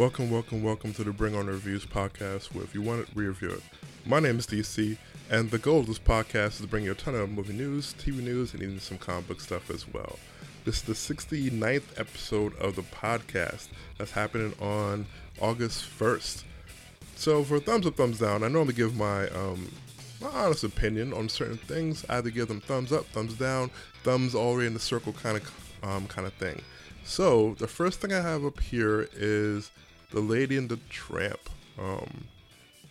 Welcome, welcome, welcome to the Bring On Reviews podcast where if you want it, re review it. My name is DC, and the goal of this podcast is to bring you a ton of movie news, TV news, and even some comic book stuff as well. This is the 69th episode of the podcast that's happening on August 1st. So, for thumbs up, thumbs down, I normally give my um, my honest opinion on certain things. I either give them thumbs up, thumbs down, thumbs way in the circle kind of um, kind of thing. So the first thing I have up here is the Lady and the Tramp. Um,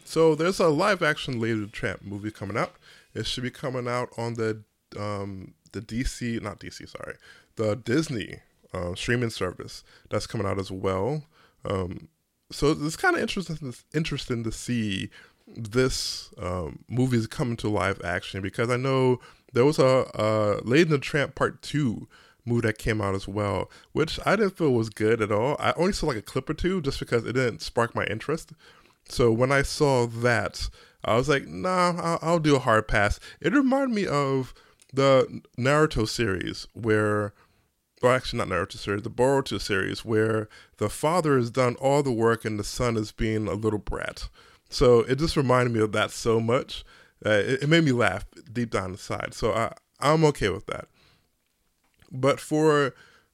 so there's a live action Lady and the Tramp movie coming out. It should be coming out on the um, the DC, not DC, sorry, the Disney uh, streaming service that's coming out as well. Um, so it's kind of interesting interesting to see this um, movie is coming to live action because I know there was a, a Lady and the Tramp Part Two movie that came out as well, which I didn't feel was good at all. I only saw like a clip or two just because it didn't spark my interest. So when I saw that, I was like, nah, I'll, I'll do a hard pass. It reminded me of the Naruto series where, well, actually not Naruto series, the Boruto series where the father has done all the work and the son is being a little brat. So it just reminded me of that so much. Uh, it, it, made me laugh deep down inside. So I, I'm okay with that. But for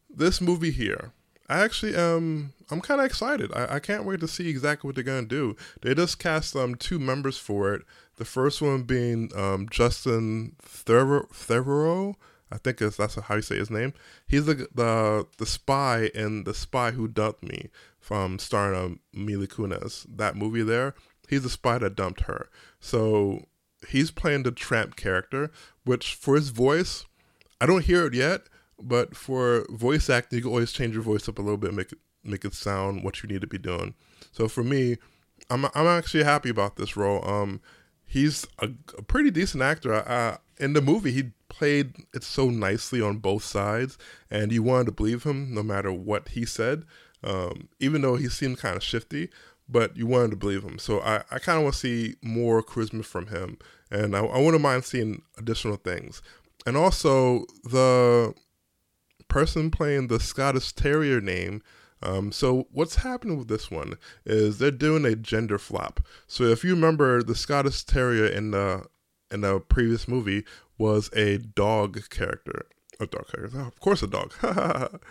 this movie here, I actually um I'm kind of excited. I, I can't wait to see exactly what they're gonna do. They just cast um two members for it. The first one being um Justin Theroux. I think is that's how you say his name. He's the the the spy in the spy who dumped me from starring um, Mila Kunis. That movie there. He's the spy that dumped her. So he's playing the tramp character, which for his voice, I don't hear it yet, but for voice acting, you can always change your voice up a little bit, make it make it sound what you need to be doing. So for me, I'm I'm actually happy about this role. Um, he's a, a pretty decent actor. Uh, in the movie, he played it so nicely on both sides, and you wanted to believe him no matter what he said. Um, even though he seemed kind of shifty, but you wanted to believe him. So I, I kind of want to see more charisma from him, and I, I wouldn't mind seeing additional things. And also the person playing the Scottish Terrier name. Um, so what's happening with this one is they're doing a gender flop. So if you remember, the Scottish Terrier in the in the previous movie was a dog character, a dog character, oh, of course, a dog.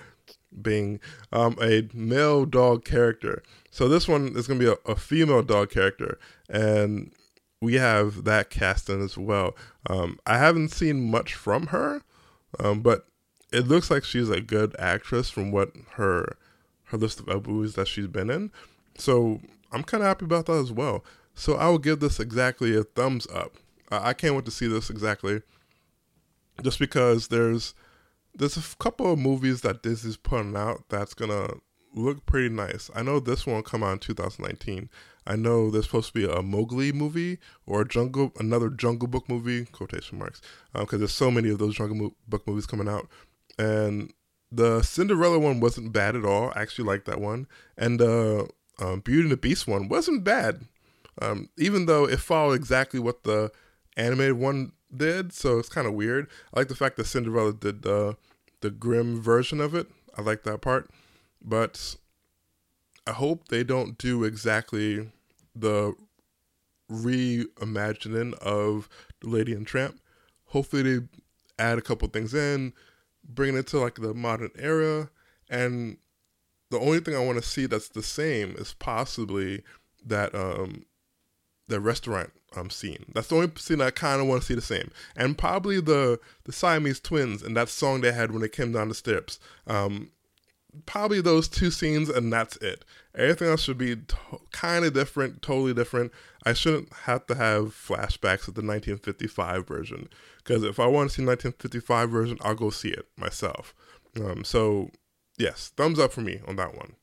being um, a male dog character. So this one is going to be a, a, female dog character, and we have that casting as well. Um, I haven't seen much from her, um, but it looks like she's a good actress from what her her list of movies that she's been in. So I'm kind of happy about that as well. So I will give this exactly a thumbs up. Uh, I can't wait to see this exactly, just because there's there's a couple of movies that Disney's putting out that's gonna look pretty nice. I know this one will come out in 2019. I know there's supposed to be a Mowgli movie or a Jungle, another Jungle Book movie, quotation marks, because um, there's so many of those Jungle Book movies coming out and the Cinderella one wasn't bad at all. I actually liked that one, and the uh, um, Beauty and the Beast one wasn't bad, um, even though it followed exactly what the animated one did. So it's kind of weird. I like the fact that Cinderella did the the grim version of it. I like that part, but I hope they don't do exactly the reimagining of the Lady and Tramp. Hopefully they add a couple things in bringing it to like the modern era. And the only thing I want to see that's the same is possibly that um the restaurant um scene. That's the only scene I kind of want to see the same, and probably the the Siamese twins and that song they had when they came down the steps. Um, probably those two scenes, and that's it. Everything else should be to- kind of different, totally different. I shouldn't have to have flashbacks of the 1955 version because if I want to see 1955 version, I'll go see it myself. Um, so yes, thumbs up for me on that one.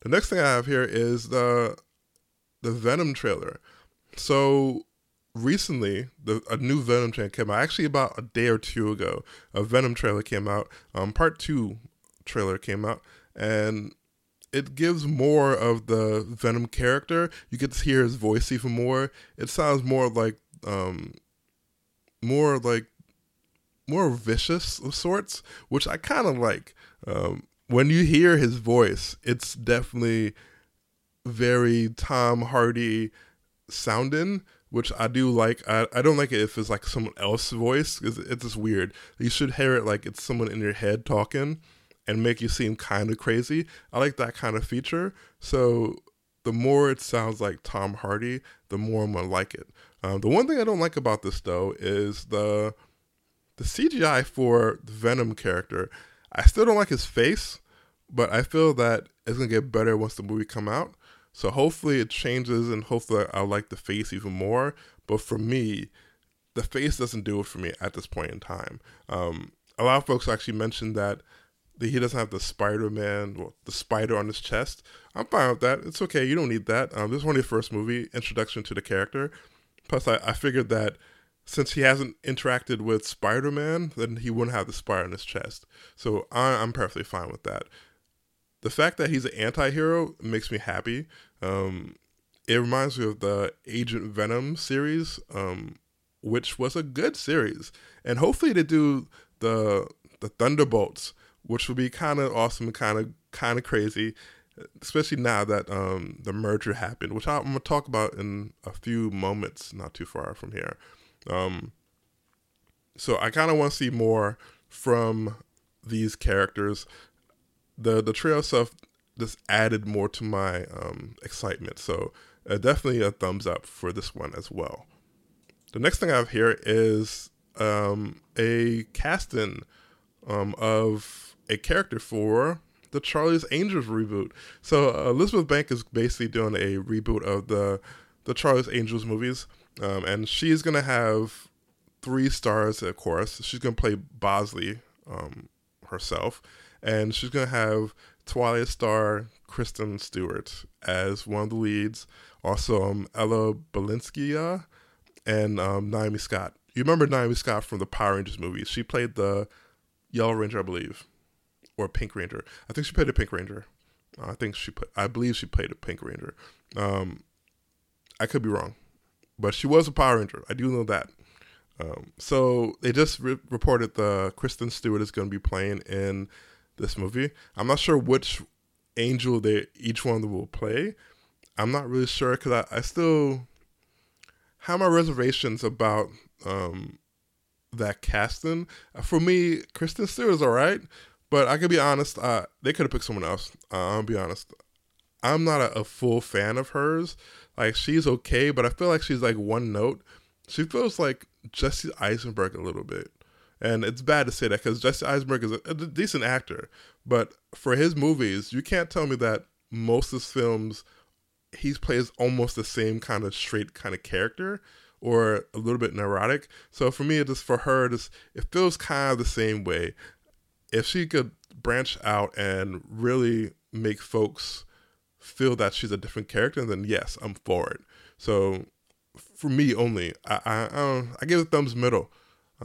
The next thing I have here is the the Venom trailer. So recently, the a new Venom trailer came out. Actually, about a day or two ago, a Venom trailer came out. Um, part two trailer came out, and it gives more of the Venom character. You get to hear his voice even more. It sounds more like um more like more vicious of sorts, which I kind of like. Um, when you hear his voice, it's definitely very Tom Hardy sounding, which I do like. I, I don't like it if it's like someone else's voice because it's just weird. You should hear it like it's someone in your head talking and make you seem kind of crazy. I like that kind of feature. So the more it sounds like Tom Hardy, the more I'm gonna like it. Um, the one thing I don't like about this though is the the CGI for the Venom character. I still don't like his face, but I feel that it's gonna get better once the movie come out. So hopefully it changes, and hopefully I like the face even more. But for me, the face doesn't do it for me at this point in time. Um, a lot of folks actually mentioned that he doesn't have the Spider-Man, well, the spider on his chest. I'm fine with that. It's okay. You don't need that. Um, this is only the first movie introduction to the character. Plus, I, I figured that since he hasn't interacted with Spider-Man, then he wouldn't have the spider on his chest. So I, I'm perfectly fine with that. The fact that he's an anti-hero makes me happy. Um, it reminds me of the Agent Venom series, um, which was a good series, and hopefully they do the the Thunderbolts which would be kind of awesome and kind of kind of crazy, especially now that um, the merger happened, which I'm gonna talk about in a few moments, not too far from here. Um, so I kind of want to see more from these characters. The the trail stuff just added more to my um, excitement. So uh, definitely a thumbs up for this one as well. The next thing I have here is um, a casting um, of a character for the Charlie's Angels reboot. So uh, Elizabeth Bank is basically doing a reboot of the the Charlie's Angels movies, um, and she's gonna have three stars, of course. She's gonna play Bosley um, herself, and she's gonna have Twilight star Kristen Stewart as one of the leads. Also, um, Ella Balinska and um, Naomi Scott. You remember Naomi Scott from the Power Rangers movies? She played the Yellow Ranger, I believe or Pink Ranger. I think she played a Pink Ranger. I think she put. I believe she played a Pink Ranger. Um, I could be wrong, but she was a Power Ranger. I do know that. Um, so they just re- reported the Kristen Stewart is going to be playing in this movie. I'm not sure which angel they each one of them will play. I'm not really sure because I, I still have my reservations about um, that casting. For me, Kristen Stewart is all right, but I could be honest. Uh, they could have picked someone else. Uh, I'll be honest. I'm not a, a, full fan of hers. Like she's okay, but I feel like she's like one note. She feels like Jesse Eisenberg a little bit, and it's bad to say that because Jesse Eisenberg is a, a, decent actor, but for his movies, you can't tell me that most of his films he plays almost the same kind of straight kind of character or a little bit neurotic. So for me, just for her, just it feels kind of the same way if she could branch out and really make folks feel that she's a different character, then yes, I'm for it. So for me only, I I, I, I give it thumbs middle,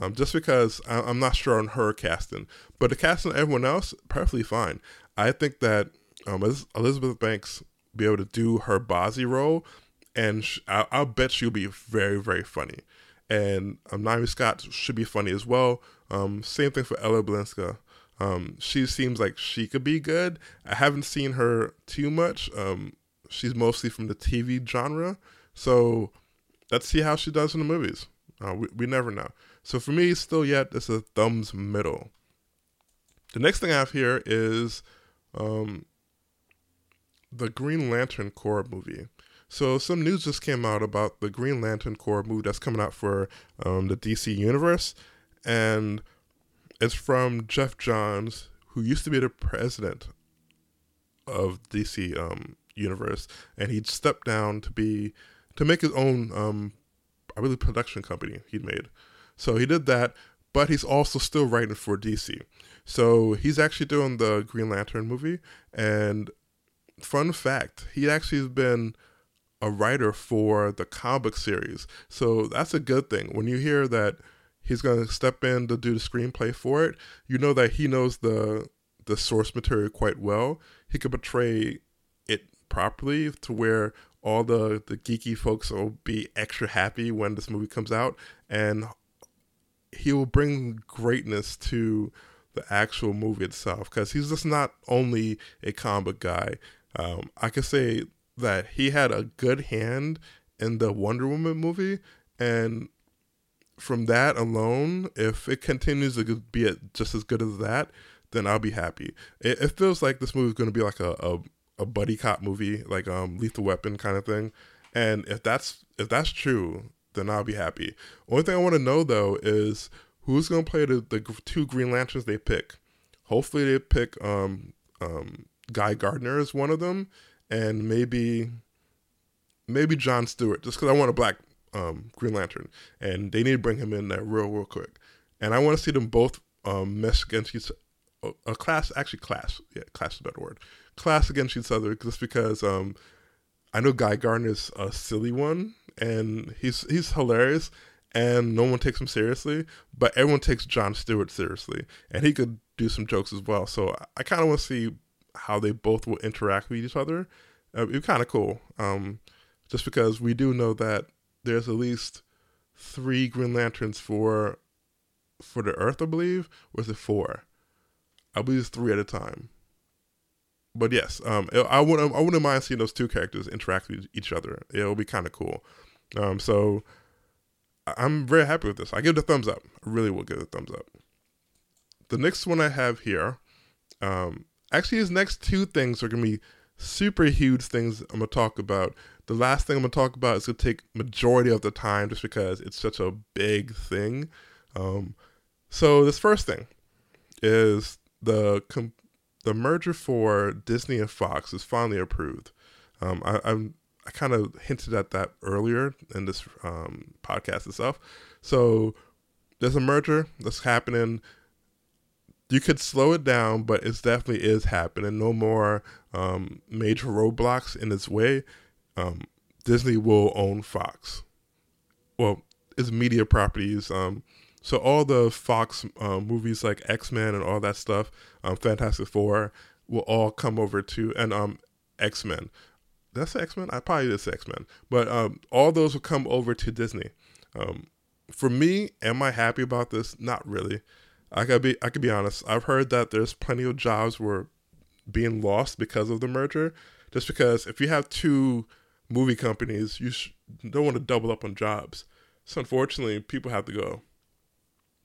um, just because I, am not sure on her casting, but the casting of everyone else perfectly fine. I think that um, Elizabeth Banks be able to do her Bosley role, and sh- I, will bet she'll be very very funny. And um, Naomi Scott should be funny as well. Um, same thing for Ella Balinska. Um, she seems like she could be good. I haven't seen her too much. Um, she's mostly from the TV genre, so let's see how she does in the movies. Uh, we, we never know. So for me, still yet, it's a thumbs middle. The next thing I have here is um, the Green Lantern Corps movie. So some news just came out about the Green Lantern Corps movie that's coming out for um, the DC universe, and it's from Geoff Johns, who used to be the president of DC um, Universe, and he'd stepped down to be to make his own, um, I believe, production company he'd made. So he did that, but he's also still writing for DC. So he's actually doing the Green Lantern movie. And fun fact, he actually has been a writer for the comic series. So that's a good thing. When you hear that he's going to step in to do the screenplay for it. You know that he knows the the source material quite well. He can portray it properly to where all the the geeky folks will be extra happy when this movie comes out, and he will bring greatness to the actual movie itself because he's just not only a comic guy. Um, I could say that he had a good hand in the Wonder Woman movie, and from that alone, if it continues to be just as good as that, then I'll be happy. It, it feels like this movie is going to be like a, a, a buddy cop movie, like um Lethal Weapon kind of thing. And if that's if that's true, then I'll be happy. Only thing I want to know though is who's going to play the, the two Green Lanterns they pick. Hopefully they pick um um Guy Gardner as one of them, and maybe maybe John Stewart, just because I want a black um, Green Lantern, and they need to bring him in there real real quick. And I want to see them both um, against each a class actually class yeah class is a better word class against each other just because um, I know Guy Gardner's a silly one and he's he's hilarious and no one takes him seriously, but everyone takes John Stewart seriously, and he could do some jokes as well. So I kind of want to see how they both will interact with each other. Uh, it'd be kind of cool, um, just because we do know that there's at least three Green Lanterns for for the Earth, I believe, or is it four? I believe it's three at a time. But yes, um, I wouldn't I wouldn't mind seeing those two characters interact with each other. It'll be kind of cool. Um, so I'm very happy with this. I give it a thumbs up. I really will give it a thumbs up. The next one I have here, um, actually, his next two things are gonna be super huge things I'm gonna talk about. The last thing I'm gonna talk about is gonna take majority of the time just because it's such a big thing. Um, so this first thing is the com- the merger for Disney and Fox is finally approved. Um, I, I'm I kind of hinted at that earlier in this um, podcast itself. So there's a merger that's happening. You could slow it down, but it definitely is happening. No more um, major roadblocks in its way. Um, Disney will own Fox. Well, its media properties. Um, so all the Fox um, movies like X Men and all that stuff, um, Fantastic Four, will all come over to and um, X Men that's X Men. I probably did X Men, but all those will come over to Disney. For me, am I happy about this? Not really. I could be. I could be honest. I've heard that there's plenty of jobs were being lost because of the merger. Just because if you have two movie companies, you sh- don't want to double up on jobs. So unfortunately, people have to go.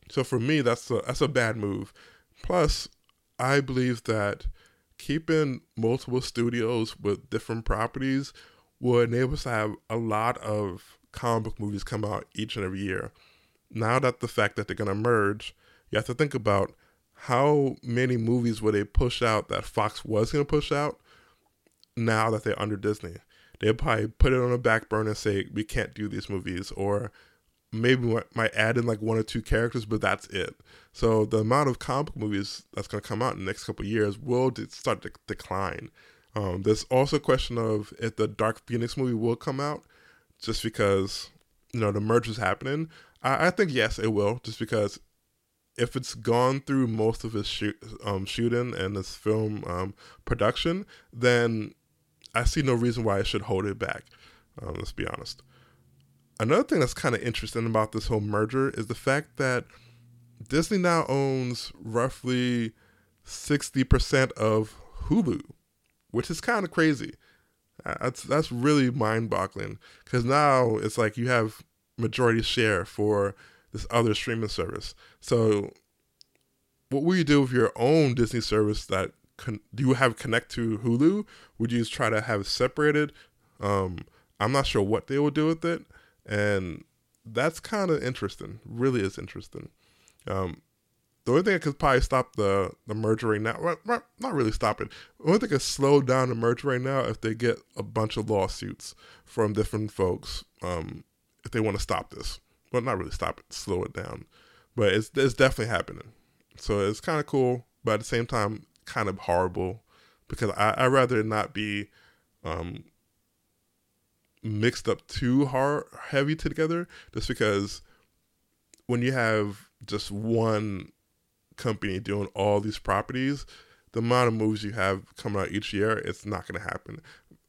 So for me, that's a that's a bad move. Plus, I believe that keeping multiple studios with different properties will enable us to have a lot of comic book movies come out each and every year. Now that the fact that they're going to merge, you have to think about how many movies will they push out that Fox was going to push out now that they're under Disney. They'll probably put it on a back burner and say, we can't do these movies, or maybe we might add in like one or two characters, but that's it. So the amount of comic movies that's going to come out in the next couple years will start to decline. Um, there's also a question of if the Dark Phoenix movie will come out, just because you know the merge is happening. I, I think yes, it will, just because if it's gone through most of its shoot, um, shooting and its film um, production, then I see no reason why it should hold it back. Um, let's be honest. Another thing that's kind of interesting about this whole merger is the fact that Disney now owns roughly 60% of Hulu, which is kind of crazy. That's that's really mind-boggling because now it's like you have majority share for this other streaming service. So, what will you do with your own Disney service that con- do you have connect to Hulu? Would you just try to have it separated? Um, I'm not sure what they will do with it, and that's kind of interesting. Really is interesting. Um, the only thing that could probably stop the, the merger right now, not really stop it. The only thing that could slow down the merger right now if they get a bunch of lawsuits from different folks um, if they want to stop this. Well, not really stop it, slow it down. But it's, it's definitely happening. So it's kind of cool, but at the same time, kind of horrible because I, I'd rather not be um, mixed up too hard heavy together just because when you have just one company doing all these properties the amount of movies you have coming out each year it's not going to happen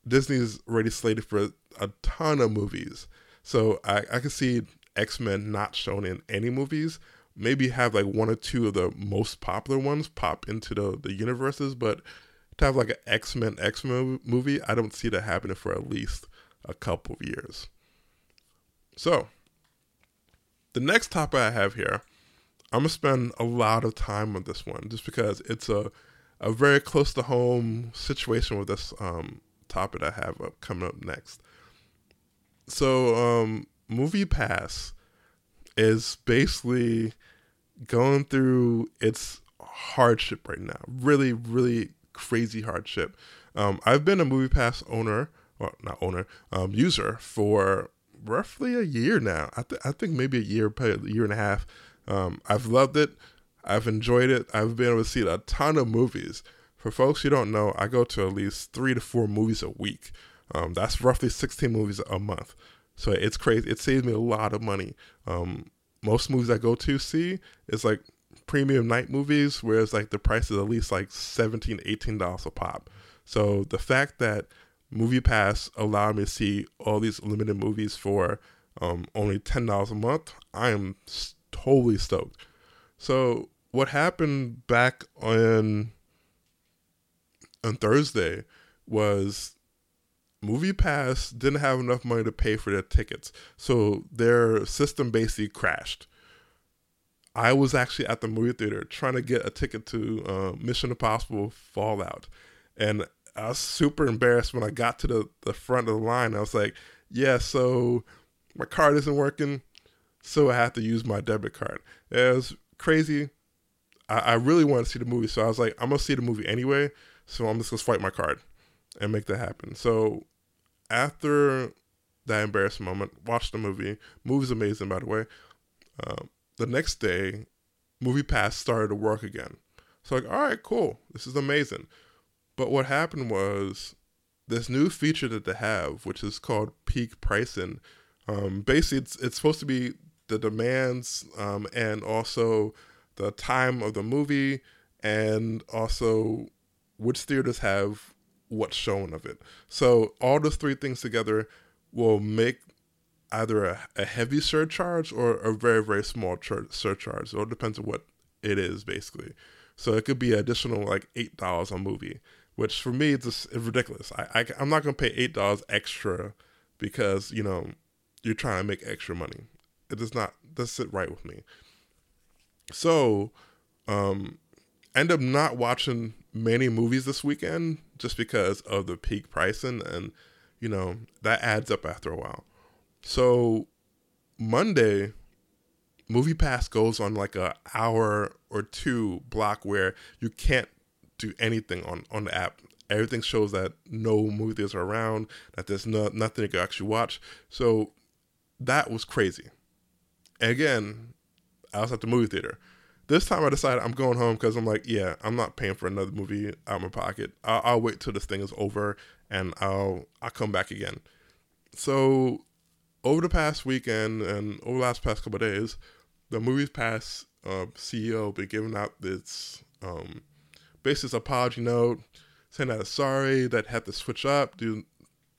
disney's already slated for a ton of movies so i, I can see x-men not shown in any movies maybe have like one or two of the most popular ones pop into the, the universes but to have like an X Men X Men movie, I don't see that happening for at least a couple of years. So, the next topic I have here, I'm gonna spend a lot of time on this one just because it's a a very close to home situation with this um, topic I have up coming up next. So, um, Movie Pass is basically going through its hardship right now. Really, really crazy hardship. Um, I've been a Movie Pass owner, well, not owner, um, user for roughly a year now. I, th- I think maybe a year, probably a year and a half. Um, I've loved it. I've enjoyed it. I've been able to see a ton of movies. For folks who don't know, I go to at least three to four movies a week. Um, that's roughly 16 movies a month. So it's crazy. It saves me a lot of money. Um, most movies I go to see is like premium night movies, whereas like the price is at least like 17 $18 a pop. So the fact that Movie Pass allowed me to see all these limited movies for um, only $10 a month, I am totally stoked. So what happened back on on Thursday was Movie Pass didn't have enough money to pay for their tickets. So their system basically crashed. I was actually at the movie theater trying to get a ticket to uh, Mission Impossible Fallout. And I was super embarrassed when I got to the, the front of the line. I was like, yeah, so my card isn't working. So I have to use my debit card. It was crazy. I, I really wanted to see the movie. So I was like, I'm to see the movie anyway. So I'm just to swipe my card and make that happen. So after that embarrassing moment, watch the movie. Movie's amazing, by the way. Um, the next day, Movie Pass started to work again. So like, all right, cool. This is amazing. But what happened was this new feature that they have, which is called peak pricing. Um, basically, it's it's supposed to be the demands um, and also the time of the movie and also which theaters have what's shown of it. So all those three things together will make either a, a heavy surcharge or a very very small surcharge. So it depends on what it is basically. So it could be additional like eight dollars a movie, which for me it's, just, it's ridiculous. I, I I'm not gonna pay eight dollars extra because you know you're trying to make extra money. It does not does sit right with me. So, um, end up not watching many movies this weekend just because of the peak pricing and you know that adds up after a while. So monday movie pass goes on like a hour or two block where you can't do anything on on the app. Everything shows that no movies are around that there's no, nothing you can actually watch. So that was crazy. And again i was at the movie theater this time I decided I'm going home because I'm like, yeah, I'm not paying for another movie out of my pocket. I'll, I'll wait till this thing is over and I'll I'll come back again. So over the past weekend and over the last past couple days, the Movies Pass uh, CEO been giving out this um, basis apology note, saying that sorry that had to switch up, do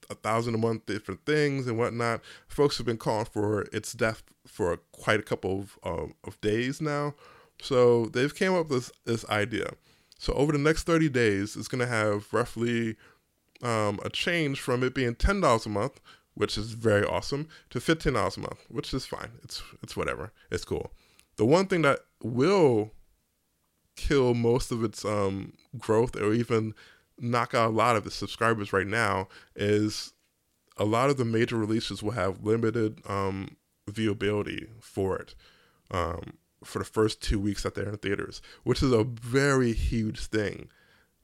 a thousand a month different things and whatnot. Folks have been calling for its death for quite a couple of, uh, of days now. So they've came up with this, this idea. So over the next 30 days, it's going to have roughly um, a change from it being $10 a month, which is very awesome, to $15 a month, which is fine. It's it's whatever. It's cool. The one thing that will kill most of its um, growth or even knock out a lot of its subscribers right now is a lot of the major releases will have limited um, viewability for it. Um, for the first two weeks that they're in theaters, which is a very huge thing.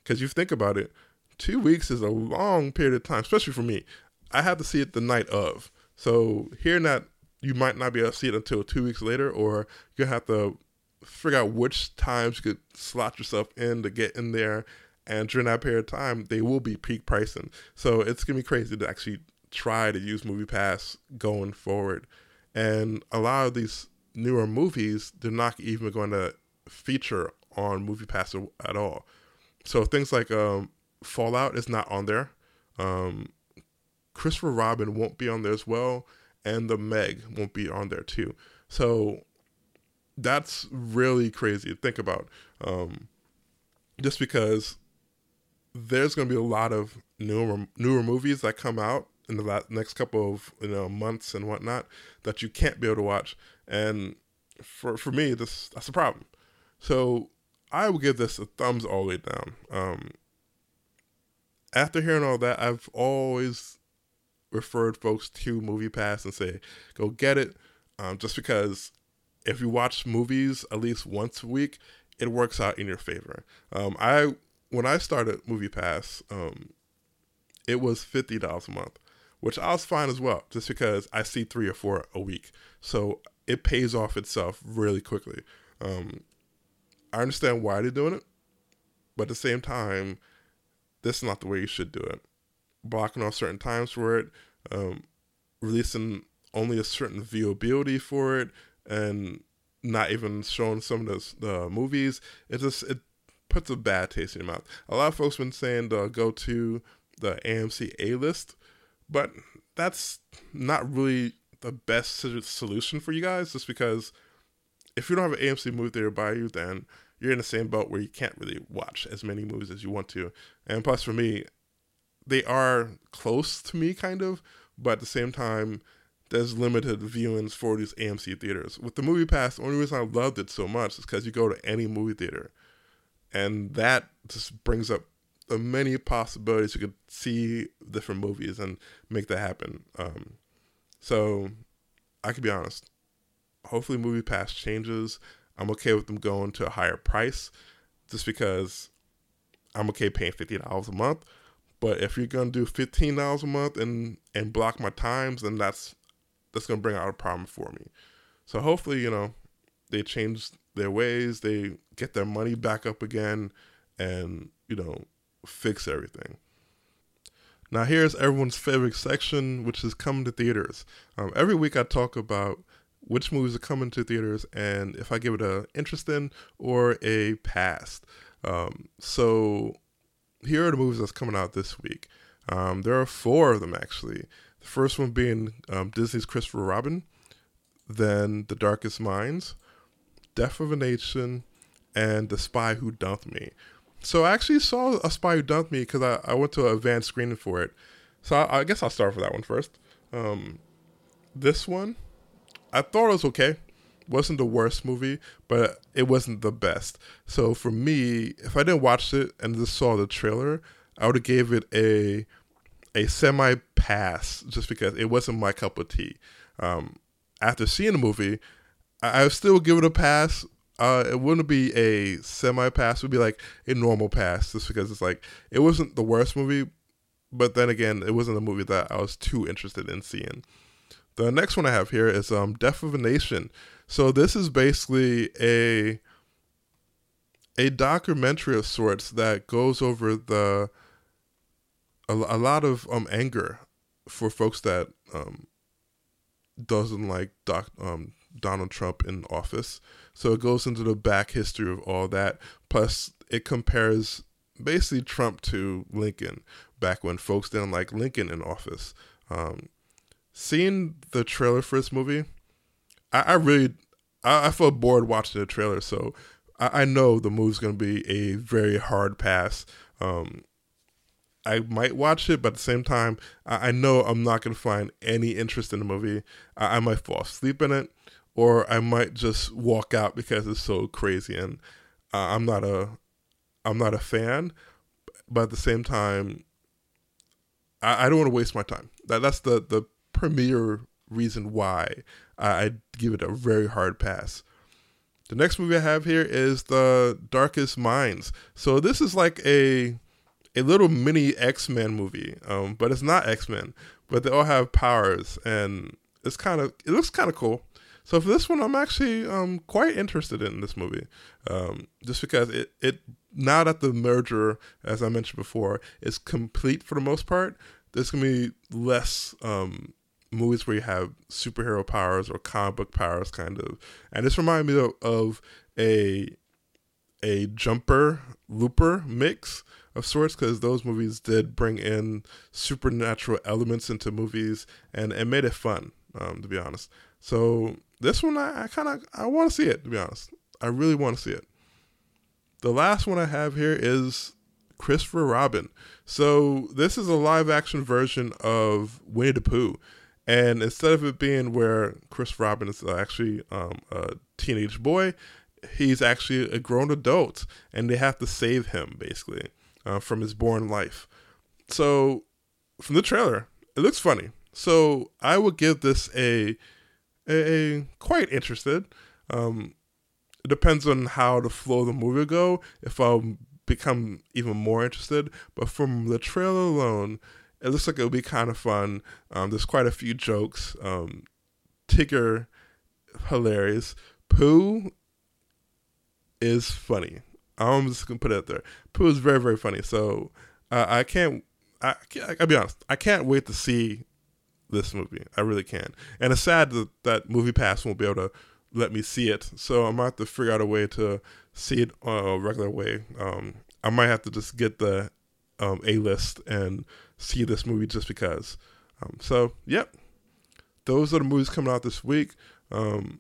Because you think about it, two weeks is a long period of time, especially for me. I have to see it the night of. So hearing that you might not be able to see it until two weeks later, or you have to figure out which times you could slot yourself in to get in there. And during that period of time, they will be peak pricing. So it's gonna be crazy to actually try to use Movie Pass going forward. And a lot of these newer movies, they're not even going to feature on Movie Pass at all. So things like um, Fallout is not on there. Um, Christopher Robin won't be on there as well, and the Meg won't be on there too. So that's really crazy to think about. Um, just because there's going to be a lot of newer newer movies that come out in the last, next couple of you know months and whatnot that you can't be able to watch. And for for me, this that's a problem. So I will give this a thumbs all the way down. Um, after hearing all that, I've always referred folks to Movie Pass and say, go get it. Um, just because if you watch movies at least once a week, it works out in your favor. Um, I when I started Movie Pass, um, it was fifty dollars a month, which I was fine as well, just because I see three or four a week, so it pays off itself really quickly. Um, I understand why they're doing it, but at the same time, this is not the way you should do it. Blocking off certain times for it, um, releasing only a certain viewability for it, and not even showing some of the, the movies. It just it puts a bad taste in your mouth. A lot of folks have been saying to go to the AMC A list, but that's not really the best solution for you guys. Just because if you don't have an AMC movie theater by you, then you're in the same boat where you can't really watch as many movies as you want to. And plus, for me, they are close to me, kind of, but at the same time, there's limited viewings for these AMC theaters. With the Movie Pass, the only reason I loved it so much is because you go to any movie theater, and that just brings up the many possibilities you could see different movies and make that happen. Um, so, I could be honest. Hopefully, Movie Pass changes. I'm okay with them going to a higher price, just because I'm okay paying fifty dollars a month. But if you're gonna do fifteen dollars a month and and block my times, then that's that's to bring out a problem for me. So hopefully, you know, they change their ways, they get their money back up again, and you know, fix everything. Now here's everyone's favorite section, which is coming to theaters. Um, every week I talk about which movies are coming to theaters and if I give it a interest in or a pass. Um, so here are the movies that's coming out this week. Um, there are four of them actually. The first one being um, Disney's Christopher Robin, then The Darkest Minds, Death of a Nation, and The Spy Who Dumped Me. So I actually saw A Spy Who Dumped Me because I, I went to an advanced screening for it. So I, I guess I'll start with that one first. Um, this one, I thought it was okay. wasn't the worst movie, but it wasn't the best. So for me, if I didn't watch it and just saw the trailer, I would have gave it a a semi pass just because it wasn't my cup of tea. Um, after seeing the movie, I, I still give it a pass. Uh, it wouldn't be a semi pass; it would be like a normal pass, just because it's like it wasn't the worst movie, but then again, it wasn't a movie that I was too interested in seeing. The next one I have here is um, Death of a Nation. So this is basically a a documentary of sorts that goes over the a, a lot of um anger for folks that um doesn't like Doc, um, Donald Trump in office. So it goes into the back history of all that. Plus, it compares basically Trump to Lincoln back when folks didn't like Lincoln in office. Um, seeing the trailer for this movie, I, I really I, I felt bored watching the trailer. So I, I know the movie's going to be a very hard pass. Um, I might watch it, but at the same time, I, know I'm not going to find any interest in the movie. I, might fall asleep in it, or I might just walk out because it's so crazy, and uh, I'm not a I'm not a fan. But at the same time, I, I don't want to waste my time. That that's the the premier reason why I, I give it a very hard pass. The next movie I have here is The Darkest Minds. So this is like a a little mini X Men movie, um, but it's not X Men, but they all have powers, and it's kind of it looks kind of cool. So for this one, I'm actually um, quite interested in this movie, um, just because it it now that the merger, as I mentioned before, is complete for the most part. There's gonna be less um, movies where you have superhero powers or comic book powers, kind of, and this reminded me of, of a a jumper looper mix of sorts because those movies did bring in supernatural elements into movies and it made it fun um, to be honest so this one i, I kind of i want to see it to be honest i really want to see it the last one i have here is Christopher Robin. So this is a live action version of Winnie the Pooh. And instead of it being where Chris Robin is actually um, a teenage boy, he's actually a grown adult, and they have to save him basically uh, from his born life. So, from the trailer, it looks funny. So I would give this a a, a quite interested. Um, it depends on how the flow of the movie go. If I'll become even more interested, but from the trailer alone, it looks like it'll be kind of fun. Um, there's quite a few jokes. Um, Tigger, hilarious. Pooh is funny. I'm just gonna put it out there. Pooh is very very funny. So uh, I can't. I, I'll be honest. I can't wait to see this movie. I really can. And it's sad that that Movie Pass won't be able to let me see it. So I might have to figure out a way to see it a regular way. Um, I might have to just get the um, A list and see this movie just because. Um, so, yep. Those are the movies coming out this week. Um,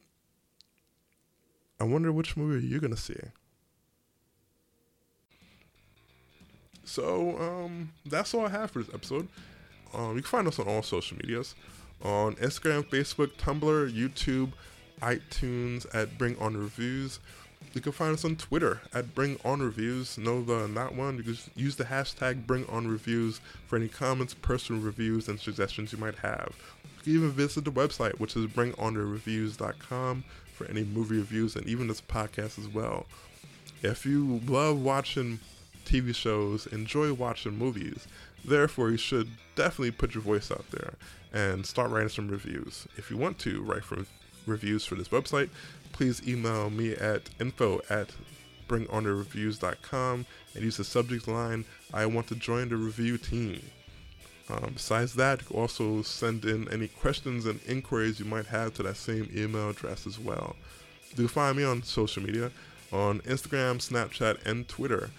I wonder which movie are you going to see? So, um, that's all I have for this episode. Um, you can find us on all social medias on Instagram, Facebook, Tumblr, YouTube, iTunes at Bring On Reviews. You can find us on Twitter at Bring On Reviews. No, the not one. You can use the hashtag Bring On Reviews for any comments, personal reviews, and suggestions you might have. You can even visit the website, which is BringOnReviews.com for any movie reviews and even this podcast as well. If you love watching TV shows, enjoy watching movies, therefore you should definitely put your voice out there and start writing some reviews. If you want to write for reviews for this website, please email me at info at bringonorreviews.com and use the subject line, I want to join the review team. Um, besides that, you can also send in any questions and inquiries you might have to that same email address as well. Can find me on social media on Instagram, Snapchat, and Twitter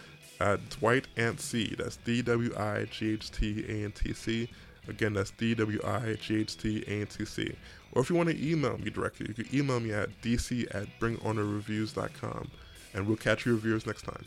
at Dwight Ant C. That's D W I G H T A N T C. Again, that's D W I G H T A N T C. Or if you want to email me directly, you can email me at dc at bringonorreviews.com. And we'll catch you reviewers next time.